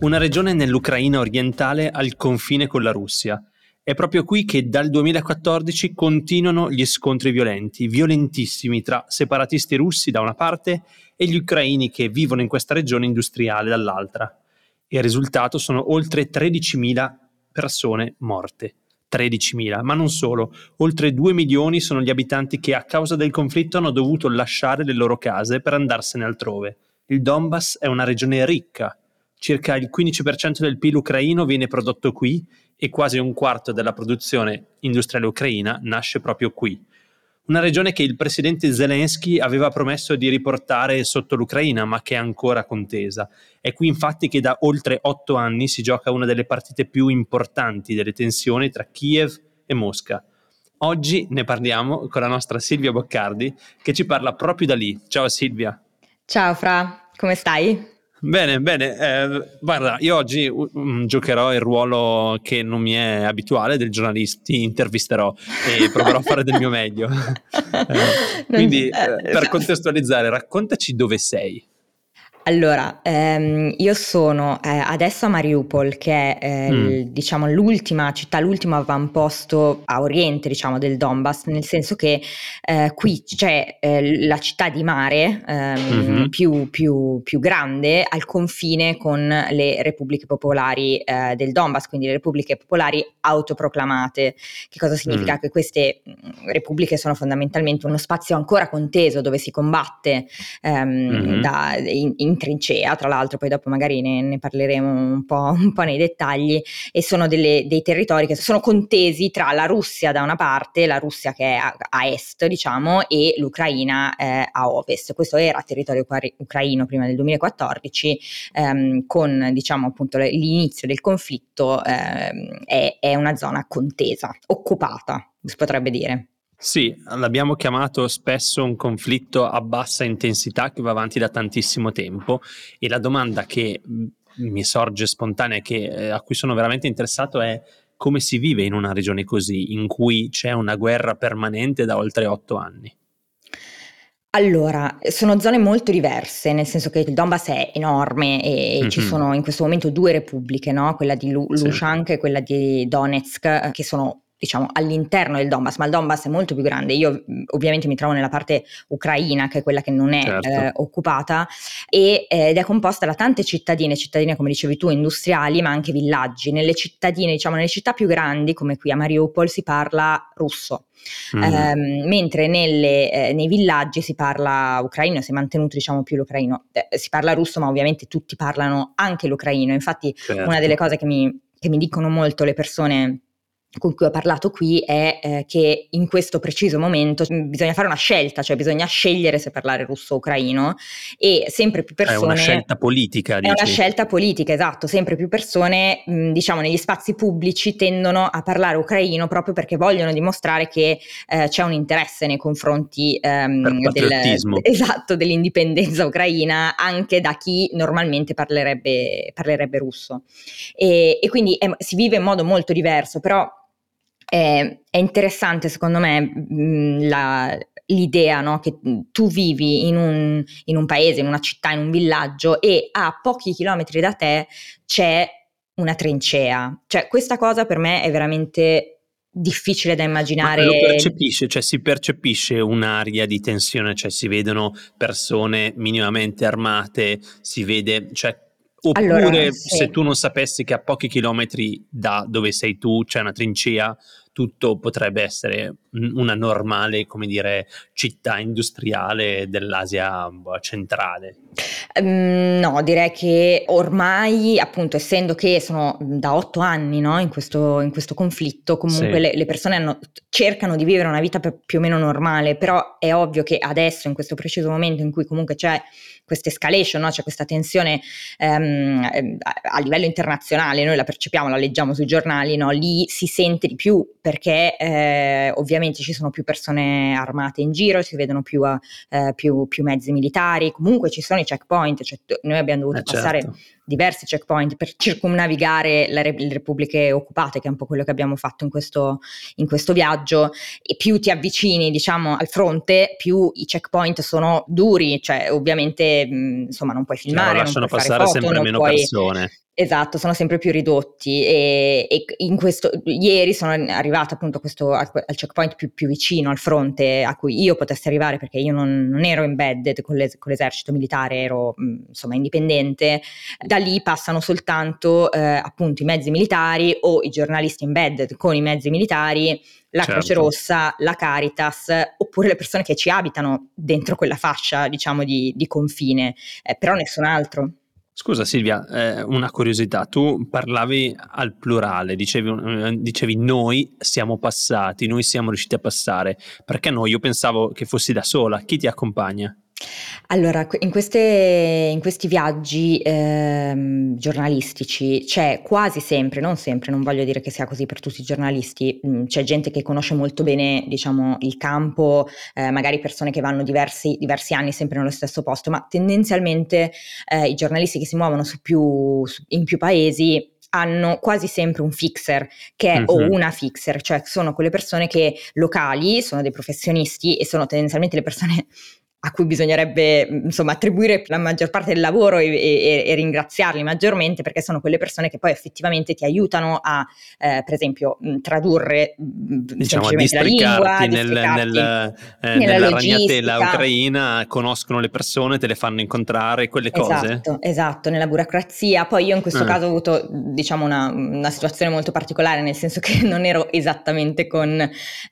una regione nell'Ucraina orientale al confine con la Russia. È proprio qui che dal 2014 continuano gli scontri violenti, violentissimi tra separatisti russi da una parte e gli ucraini che vivono in questa regione industriale dall'altra. Il risultato sono oltre 13.000 persone morte. 13.000, ma non solo, oltre 2 milioni sono gli abitanti che a causa del conflitto hanno dovuto lasciare le loro case per andarsene altrove. Il Donbass è una regione ricca, circa il 15% del PIL ucraino viene prodotto qui e quasi un quarto della produzione industriale ucraina nasce proprio qui. Una regione che il presidente Zelensky aveva promesso di riportare sotto l'Ucraina, ma che è ancora contesa. È qui infatti che da oltre otto anni si gioca una delle partite più importanti delle tensioni tra Kiev e Mosca. Oggi ne parliamo con la nostra Silvia Boccardi, che ci parla proprio da lì. Ciao Silvia. Ciao Fra, come stai? Bene, bene. Eh, guarda, io oggi um, giocherò il ruolo che non mi è abituale del giornalista, ti intervisterò e proverò a fare del mio meglio. eh, quindi, eh, per contestualizzare, raccontaci dove sei. Allora, ehm, io sono eh, adesso a Mariupol, che è eh, mm. l, diciamo, l'ultima città, l'ultimo avamposto a oriente diciamo, del Donbass, nel senso che eh, qui c'è eh, la città di mare ehm, mm-hmm. più, più, più, grande al confine con le repubbliche popolari eh, del Donbass, quindi le repubbliche popolari autoproclamate. Che cosa significa? Mm. Che queste mm, repubbliche sono fondamentalmente uno spazio ancora conteso dove si combatte ehm, mm-hmm. da, in, in in trincea, tra l'altro poi dopo magari ne, ne parleremo un po', un po', nei dettagli, e sono delle, dei territori che sono contesi tra la Russia da una parte, la Russia che è a, a est diciamo, e l'Ucraina eh, a ovest. Questo era territorio ucraino prima del 2014, ehm, con diciamo appunto l'inizio del conflitto ehm, è, è una zona contesa, occupata, si potrebbe dire. Sì, l'abbiamo chiamato spesso un conflitto a bassa intensità che va avanti da tantissimo tempo e la domanda che mi sorge spontanea e eh, a cui sono veramente interessato è come si vive in una regione così, in cui c'è una guerra permanente da oltre otto anni? Allora, sono zone molto diverse, nel senso che il Donbass è enorme e mm-hmm. ci sono in questo momento due repubbliche, no? quella di Lushank sì. e quella di Donetsk, che sono diciamo all'interno del Donbass, ma il Donbass è molto più grande. Io ovviamente mi trovo nella parte ucraina, che è quella che non è certo. eh, occupata, e, eh, ed è composta da tante cittadine, cittadine come dicevi tu, industriali, ma anche villaggi. Nelle cittadine, diciamo, nelle città più grandi, come qui a Mariupol, si parla russo. Mm. Um, mentre nelle, eh, nei villaggi si parla ucraino, si è mantenuto diciamo più l'ucraino, eh, si parla russo ma ovviamente tutti parlano anche l'ucraino, infatti certo. una delle cose che mi, che mi dicono molto le persone con cui ho parlato qui è eh, che in questo preciso momento mm, bisogna fare una scelta, cioè bisogna scegliere se parlare russo o ucraino e sempre più persone... È una scelta politica. Dici. È una scelta politica, esatto, sempre più persone mh, mm, diciamo negli spazi pubblici tendono a parlare ucraino proprio perché vogliono dimostrare che eh, c'è un interesse nei confronti ehm, del, esatto, dell'indipendenza ucraina anche da chi normalmente parlerebbe, parlerebbe russo. E, e quindi è, si vive in modo molto diverso, però è, è interessante secondo me mh, la, l'idea no? che tu vivi in un, in un, paese, in una città, in un villaggio e a pochi chilometri da te c'è una trincea. Cioè questa cosa per me è veramente difficile da immaginare. Ma lo percepisce, cioè si percepisce un'aria di tensione, cioè si vedono persone minimamente armate, si vede, cioè Oppure allora, sì. se tu non sapessi che a pochi chilometri da dove sei tu c'è una trincea, tutto potrebbe essere una normale, come dire, città industriale dell'Asia boh, centrale. Um, no, direi che ormai, appunto, essendo che sono da otto anni no, in, questo, in, questo, conflitto, comunque sì. le, le, persone hanno, cercano di vivere una vita più o meno normale, però è ovvio che adesso, in questo preciso momento in cui comunque c'è questa escalation, no? c'è questa tensione ehm, ehm, a livello internazionale, noi la percepiamo, la leggiamo sui giornali, no? lì si sente di più perché eh, ovviamente ci sono più persone armate in giro, si vedono più, eh, più, più mezzi militari, comunque ci sono i checkpoint, cioè, noi abbiamo dovuto eh, passare certo diversi checkpoint per circumnavigare le, re- le, repubbliche occupate, che è un po' quello che abbiamo fatto in questo, in questo viaggio, e più ti avvicini diciamo al fronte, più i checkpoint sono duri, cioè ovviamente mh, insomma non puoi filmare, cioè, lasciano non puoi passare foto, sempre meno puoi, persone. Esatto, sono sempre più ridotti e, e in questo, ieri sono arrivata appunto a questo, al checkpoint più, più, vicino al fronte a cui io potessi arrivare perché io non, non ero embedded con, le, con, l'esercito militare, ero insomma indipendente. Da lì passano soltanto eh, appunto i mezzi militari o i giornalisti embedded con i mezzi militari la certo. Croce Rossa, la Caritas, oppure le persone che ci abitano dentro quella fascia, diciamo, di, di confine, eh, però nessun altro. Scusa Silvia, eh, una curiosità, tu parlavi al plurale, dicevi, eh, dicevi, noi siamo passati, noi siamo riusciti a passare, perché no? Io pensavo che fossi da sola, chi ti accompagna? Allora, in, queste, in questi viaggi ehm, giornalistici c'è quasi sempre, non sempre, non voglio dire che sia così per tutti i giornalisti, mh, mm, c'è gente che conosce molto bene, diciamo, il campo, eh, magari persone che vanno diversi, diversi, anni sempre nello stesso posto, ma tendenzialmente eh, i giornalisti che si muovono su più, su, in più paesi hanno quasi sempre un fixer che è, mm-hmm. o una fixer, cioè sono quelle persone che locali, sono dei professionisti e sono tendenzialmente le persone a cui bisognerebbe insomma attribuire la maggior parte del lavoro e, e, e, ringraziarli maggiormente perché sono quelle persone che poi effettivamente ti aiutano a eh, per esempio tradurre diciamo a districarti, nel, nel, eh, nella ragnatela ucraina conoscono le persone te le fanno incontrare quelle cose? Esatto, esatto nella burocrazia. Poi io in questo eh. caso ho avuto diciamo una, una, situazione molto particolare nel senso che non ero esattamente con eh,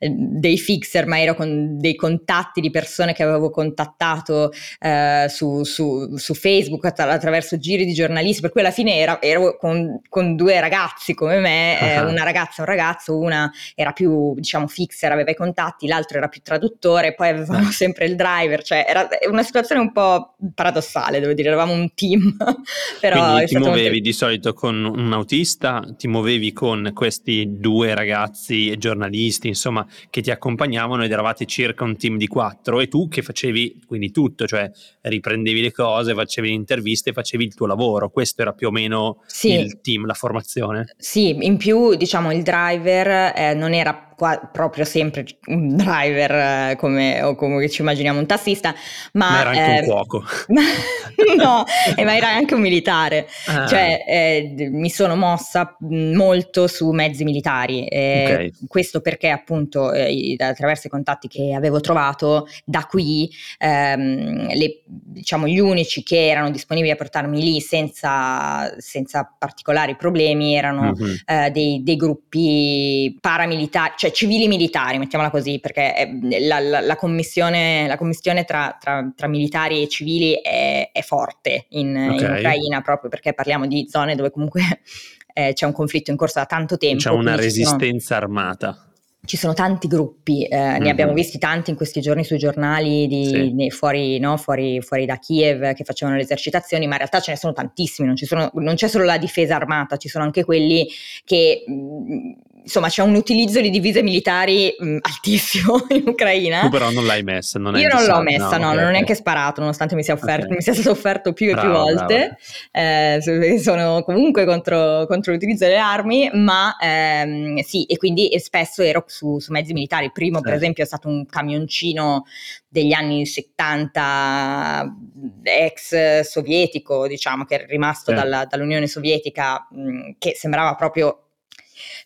dei fixer ma ero con dei contatti di persone che avevo contattato contattato eh, su, su, su, Facebook attraverso giri di giornalisti, per cui alla fine era, ero con, con, due ragazzi come me, uh-huh. eh, una ragazza e un ragazzo, una era più diciamo fixer, aveva i contatti, l'altro era più traduttore, poi avevamo uh sempre il driver, cioè era una situazione un po' paradossale, devo dire, eravamo un team. però ti muovevi molto... di solito con un autista, ti muovevi con questi due ragazzi giornalisti, insomma, che ti accompagnavano ed eravate circa un team di quattro e tu che facevi quindi tutto, cioè riprendevi le cose, facevi le interviste, facevi il tuo lavoro. Questo era più o meno sì. il team, la formazione. Sì, in più diciamo il driver eh, non era qua, proprio sempre un driver eh, come, o come ci immaginiamo un tassista, ma, ma era anche eh, un cuoco. no, ma era anche un militare. Ah. Cioè, eh, mi sono mossa molto su mezzi militari. Eh, okay. Questo perché appunto eh, attraverso i contatti che avevo trovato, da qui ehm, le, diciamo, gli unici che erano disponibili a portarmi lì senza, senza particolari problemi erano mm-hmm. dei, dei gruppi paramilitari, cioè civili militari, mettiamola così, perché la, la, la commissione, la commissione tra, tra, tra, militari e civili è, è forte in, okay. in, Ucraina proprio perché parliamo di zone dove comunque eh, c'è un conflitto in corso da tanto tempo. C'è una resistenza sono... armata ci sono tanti gruppi, eh, mm-hmm. ne abbiamo visti tanti in questi giorni sui giornali di, sì. di fuori, no? fuori, fuori, da Kiev che facevano le esercitazioni, ma in realtà ce ne sono tantissimi, non, sono, non c'è solo la difesa armata, ci sono anche quelli che mh, insomma c'è un utilizzo di divise militari mh, altissimo in Ucraina. Tu però non l'hai messa, non Io non l'ho messa, no, no okay, non ho neanche sparato, nonostante mi sia, offerto, okay. mi sia stato offerto più e più volte. Eh, sono comunque contro, contro, l'utilizzo delle armi, ma ehm, sì, e quindi e spesso ero su, su, mezzi militari. Il primo, sì. per esempio, è stato un camioncino degli anni 70 ex sovietico, diciamo, che è rimasto sì. dalla, dall'Unione Sovietica, mh, che sembrava proprio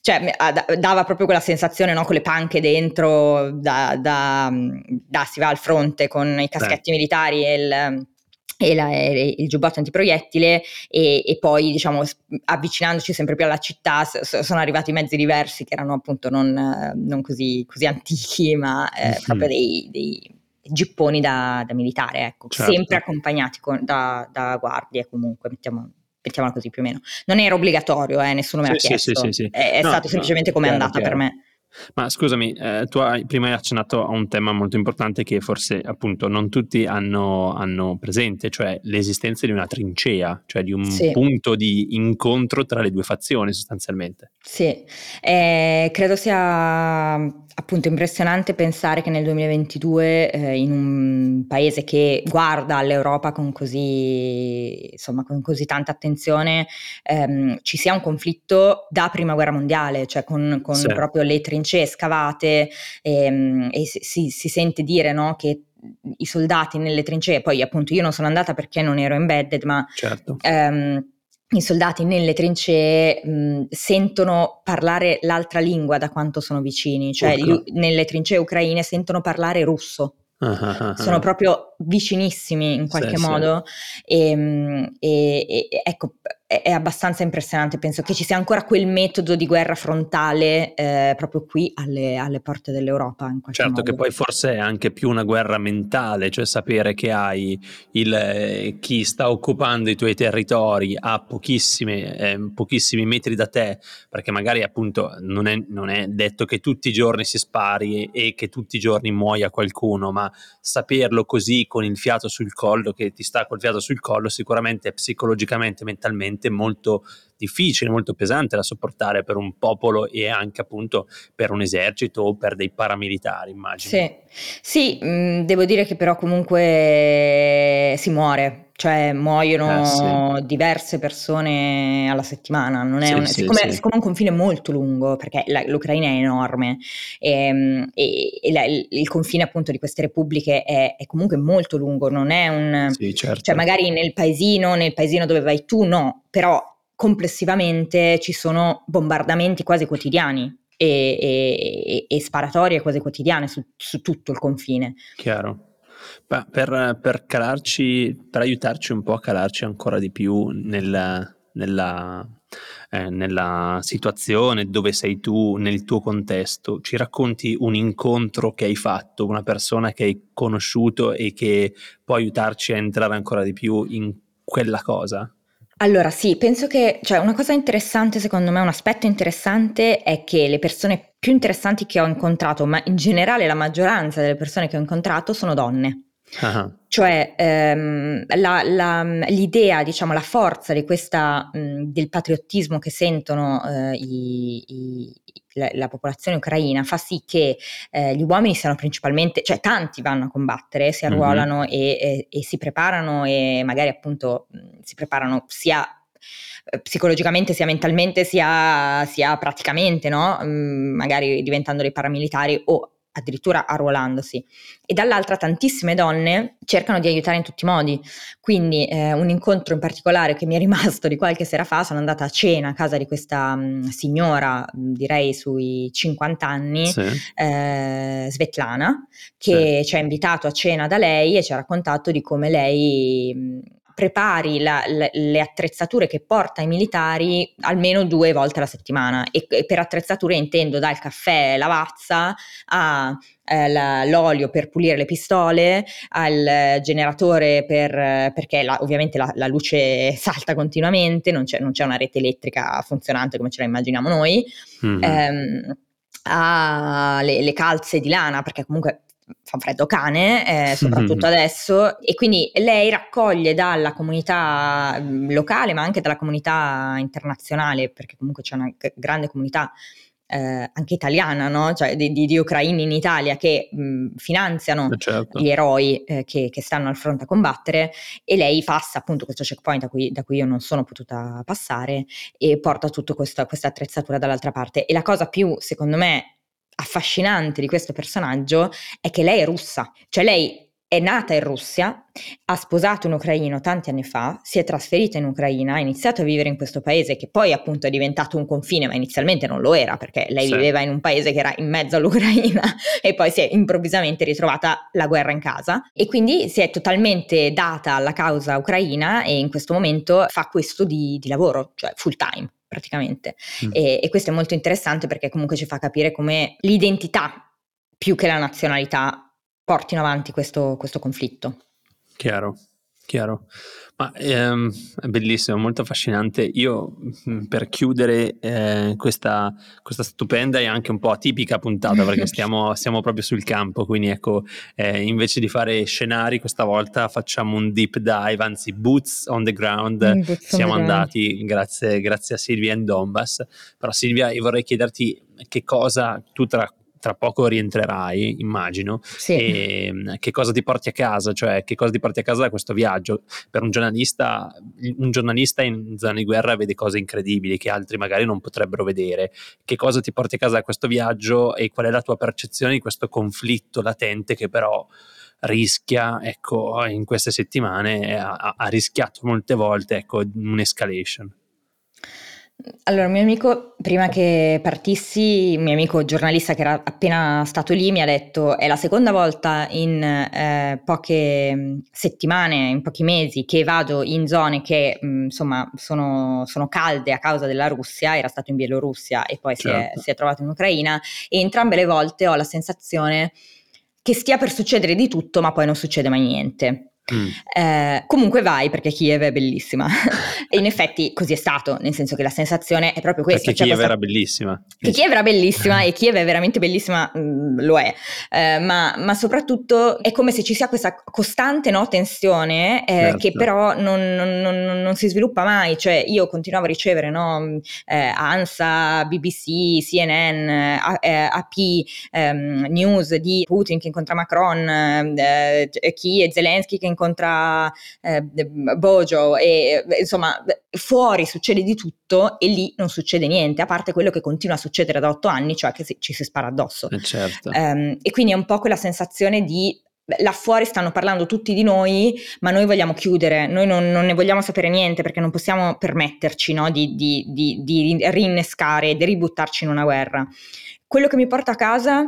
cioè dava proprio quella sensazione no, con le panche dentro da, da, da, si va al fronte con i caschetti eh. militari e il e, la, e, il giubbotto antiproiettile e, e, poi diciamo avvicinandoci sempre più alla città sono arrivati mezzi diversi che erano appunto non, non così, così, antichi ma eh, sì. proprio dei, dei gipponi da, da militare, ecco, Certo. sempre accompagnati con- da, da guardie comunque, mettiamo, mettiamola così più o meno. Non era obbligatorio, eh, nessuno me l'ha Sì, sì, sì, chiesto, sì, sì. è, è No, stato no, semplicemente come è chiaro, andata per chiaro. me. Ma scusami, eh, tu hai, prima hai accennato a un tema molto importante che forse appunto non tutti hanno, hanno presente, cioè l'esistenza di una trincea, cioè di un Sì. punto di incontro tra le due fazioni sostanzialmente. Sì, eh, credo sia appunto impressionante pensare che nel 2022 eh, in un paese che guarda all'Europa con così, insomma, con così tanta attenzione ehm, ci sia un conflitto da prima guerra mondiale, cioè con, con Sì. proprio le trincee scavate ehm, e si, si- si sente dire no, che i soldati nelle trincee, poi appunto io non sono andata perché non ero embedded, ma Certo. ehm, i soldati nelle trincee mh, sentono parlare l'altra lingua da quanto sono vicini, cioè gli- nelle trincee ucraine sentono parlare russo, Ah, ah, ah, sono ah. proprio vicinissimi in Sì, qualche sì. modo e, mh, e- e- ecco è, abbastanza impressionante, penso che ci sia ancora quel metodo di guerra frontale eh, proprio qui alle, alle porte dell'Europa in qualche Certo, modo. che poi forse è anche più una guerra mentale, cioè sapere che hai il, eh, chi sta occupando i tuoi territori a eh, pochissimi metri da te, perché magari appunto non è, non è detto che tutti i giorni si spari e che tutti i giorni muoia qualcuno, ma saperlo così con il fiato sul collo, che ti sta col fiato sul collo, sicuramente è psicologicamente, mentalmente molto difficile, molto pesante da sopportare per un popolo e anche appunto per un esercito o per dei paramilitari, immagino. Sì, sì, mh, devo dire che però comunque si muore, cioè muoiono Eh, sì. diverse persone alla settimana, non è Sì, un- sì, siccome, siccome è un confine molto lungo, perché la- l'Ucraina è enorme ehm, e, e la- il, confine appunto di queste repubbliche è, è comunque molto lungo, non è un... Sì, certo. Cioè magari nel paesino, nel paesino dove vai tu no, però complessivamente ci sono bombardamenti quasi quotidiani e, e- e sparatorie quasi quotidiane su, su tutto il confine. Chiaro. Per, per calarci, per aiutarci un po' a calarci ancora di più nel- nella, eh, nella situazione dove sei tu, nel tuo contesto, ci racconti un incontro che hai fatto, una persona che hai conosciuto e che può aiutarci a entrare ancora di più in quella cosa? Allora sì, penso che cioè, una cosa interessante, secondo me, un aspetto interessante è che le persone più interessanti che ho incontrato, ma in generale la maggioranza delle persone che ho incontrato sono donne. Ah, Cioè ehm, la- la- l'idea, diciamo, la forza di questa, mh, del patriottismo che sentono eh, i- i- la, la popolazione ucraina fa sì che eh, gli uomini siano principalmente, cioè tanti vanno a combattere, si Mhm. arruolano e, e- e si preparano e magari appunto si preparano sia eh, psicologicamente sia mentalmente sia, sia praticamente, no? Magari diventando dei paramilitari o addirittura arruolandosi e dall'altra tantissime donne cercano di aiutare in tutti i modi. Quindi eh, un incontro in particolare che mi è rimasto di qualche sera fa, sono andata a cena a casa di questa mh, signora, mh, direi sui 50 anni, sì. eh, Svetlana, che ci ha invitato a cena da lei e ci ha raccontato di come lei mh, prepari la- la- le attrezzature che porta ai militari almeno due volte alla settimana e, e per attrezzature intendo dal caffè lavazza a eh, l'olio per pulire le pistole, al generatore per, perché la- ovviamente la, la luce salta continuamente, non c'è, non c'è una rete elettrica funzionante come ce la immaginiamo noi, Mhm. ehm, ha le, le calze di lana perché comunque fa freddo cane, eh, soprattutto adesso, e quindi lei raccoglie dalla comunità mm, locale ma anche dalla comunità internazionale, perché comunque c'è una grande comunità eh, anche italiana, no? cioè di, di- di ucraini in Italia che mh, finanziano Eh, certo. gli eroi eh, che, che stanno al fronte a combattere e lei passa appunto questo checkpoint da cui, da cui io non sono potuta passare e porta tutta questa attrezzatura dall'altra parte. E la cosa più, secondo me, affascinante di questo personaggio è che lei è russa, cioè lei è nata in Russia, ha sposato un ucraino tanti anni fa, si è trasferita in Ucraina, ha iniziato a vivere in questo paese che poi appunto è diventato un confine, ma inizialmente non lo era perché lei Sì. viveva in un paese che era in mezzo all'Ucraina e poi si è improvvisamente ritrovata la guerra in casa. E quindi si è totalmente data alla causa ucraina e in questo momento fa questo di, di lavoro, cioè full time praticamente. Mm. E, e questo è molto interessante perché comunque ci fa capire come l'identità più che la nazionalità portino avanti questo, questo conflitto. Chiaro, chiaro. Ma ehm, è bellissimo, molto affascinante. Io mm, per chiudere eh, questa, questa, stupenda e anche un po' atipica puntata, perché stiamo, stiamo proprio sul campo, quindi ecco, eh, invece di fare scenari, questa volta facciamo un deep dive, anzi boots on the ground. Mm, Siamo andati grazie, grazie a Silvia in Donbass. Però Silvia, io vorrei chiederti che cosa tu tra tra poco rientrerai, immagino, sì. e mm, che cosa ti porti a casa, cioè che cosa ti porti a casa da questo viaggio. Per un giornalista, un giornalista in zona di guerra vede cose incredibili che altri magari non potrebbero vedere. Che cosa ti porti a casa da questo viaggio e qual è la tua percezione di questo conflitto latente che però rischia, ecco, in queste settimane ha, ha rischiato molte volte, ecco, un'escalation. Allora, un mio amico, prima che partissi, un mio amico giornalista che era appena stato lì, mi ha detto: È la seconda volta in eh, poche mm, settimane, in pochi mesi, che vado in zone che mh, mm, insomma sono, sono, calde a causa della Russia. Era stato in Bielorussia e poi certo. si, è, certo. si è trovato in Ucraina. E entrambe le volte ho la sensazione che stia per succedere di tutto, ma poi non succede mai niente. Mm. Eh, comunque vai perché Kiev è bellissima e in effetti così è stato, nel senso che la sensazione è proprio questa. Perché cioè Kiev questa... era bellissima. Che Kiev era bellissima e Kiev è veramente bellissima, mh, mm, lo è, eh, ma, ma, soprattutto è come se ci sia questa costante no, tensione eh, certo. che però non, non, non, non, si sviluppa mai, cioè io continuavo a ricevere no, eh, ANSA, BBC, CNN, AP, ehm, news di Putin che incontra Macron, eh, chi e Zelensky che incontra eh, Bojo e eh, insomma fuori succede di tutto e lì non succede niente, a parte quello che continua a succedere da otto anni, cioè che si, ci si spara addosso. Eh certo. um, e quindi è un po' quella sensazione di là fuori stanno parlando tutti di noi, ma noi vogliamo chiudere, noi non, non ne vogliamo sapere niente perché non possiamo permetterci no, di, di, di, di rinnescare, di ributtarci in una guerra. Quello che mi porta a casa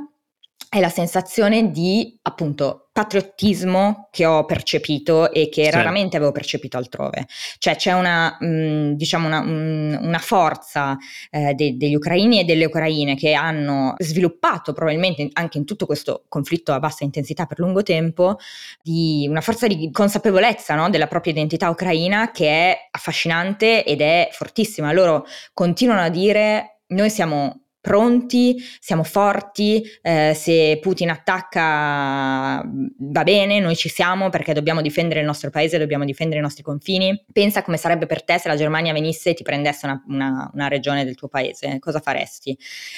è la sensazione di appunto patriottismo che ho percepito e che sì. raramente avevo percepito altrove. Cioè c'è una, mh, mm, diciamo una, mh, una forza eh, de- degli ucraini e delle ucraine che hanno sviluppato probabilmente anche in tutto questo conflitto a bassa intensità per lungo tempo, di una forza di consapevolezza no, della propria identità ucraina che è affascinante ed è fortissima. Loro continuano a dire noi siamo pronti, siamo forti, eh, se Putin attacca va bene, noi ci siamo perché dobbiamo difendere il nostro paese, dobbiamo difendere i nostri confini. Pensa come sarebbe per te se la Germania venisse e ti prendesse una, una, una regione del tuo paese, cosa faresti?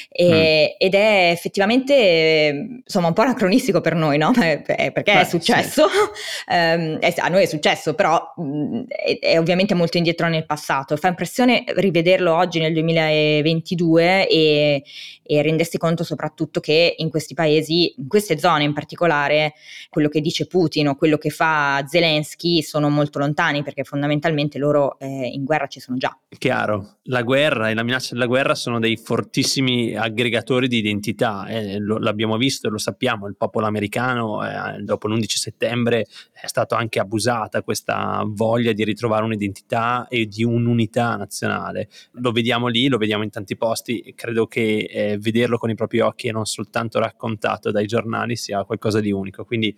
E, mm. Ed è effettivamente insomma un po' anacronistico per noi, no? Perché Beh, è successo, sì. a noi è successo, però mh, è, è ovviamente molto indietro nel passato. Fa impressione rivederlo oggi nel 2022 e e, rendersi conto soprattutto che in questi paesi, in queste zone in particolare, quello che dice Putin o quello che fa Zelensky sono molto lontani perché fondamentalmente loro eh, in guerra ci sono già. Chiaro, la guerra e la minaccia della guerra sono dei fortissimi aggregatori di identità, eh, lo, l'abbiamo visto e lo sappiamo, il popolo americano eh, dopo l'11 settembre è stato anche abusata questa voglia di ritrovare un'identità e di un'unità nazionale. Lo vediamo lì, lo vediamo in tanti posti credo che che eh, vederlo con i propri occhi e non soltanto raccontato dai giornali sia qualcosa di unico. Quindi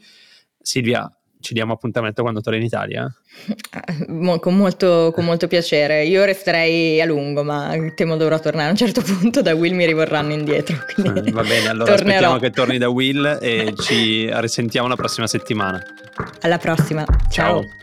Silvia, ci diamo appuntamento quando torni in Italia? Con molto, con molto, piacere. Io resterei a lungo, ma temo dovrò tornare a un certo punto. Da Will mi rivorranno indietro. Mm, va bene, allora tornerò. aspettiamo che torni da Will e ci risentiamo la prossima settimana. Alla prossima. Ciao. Ciao.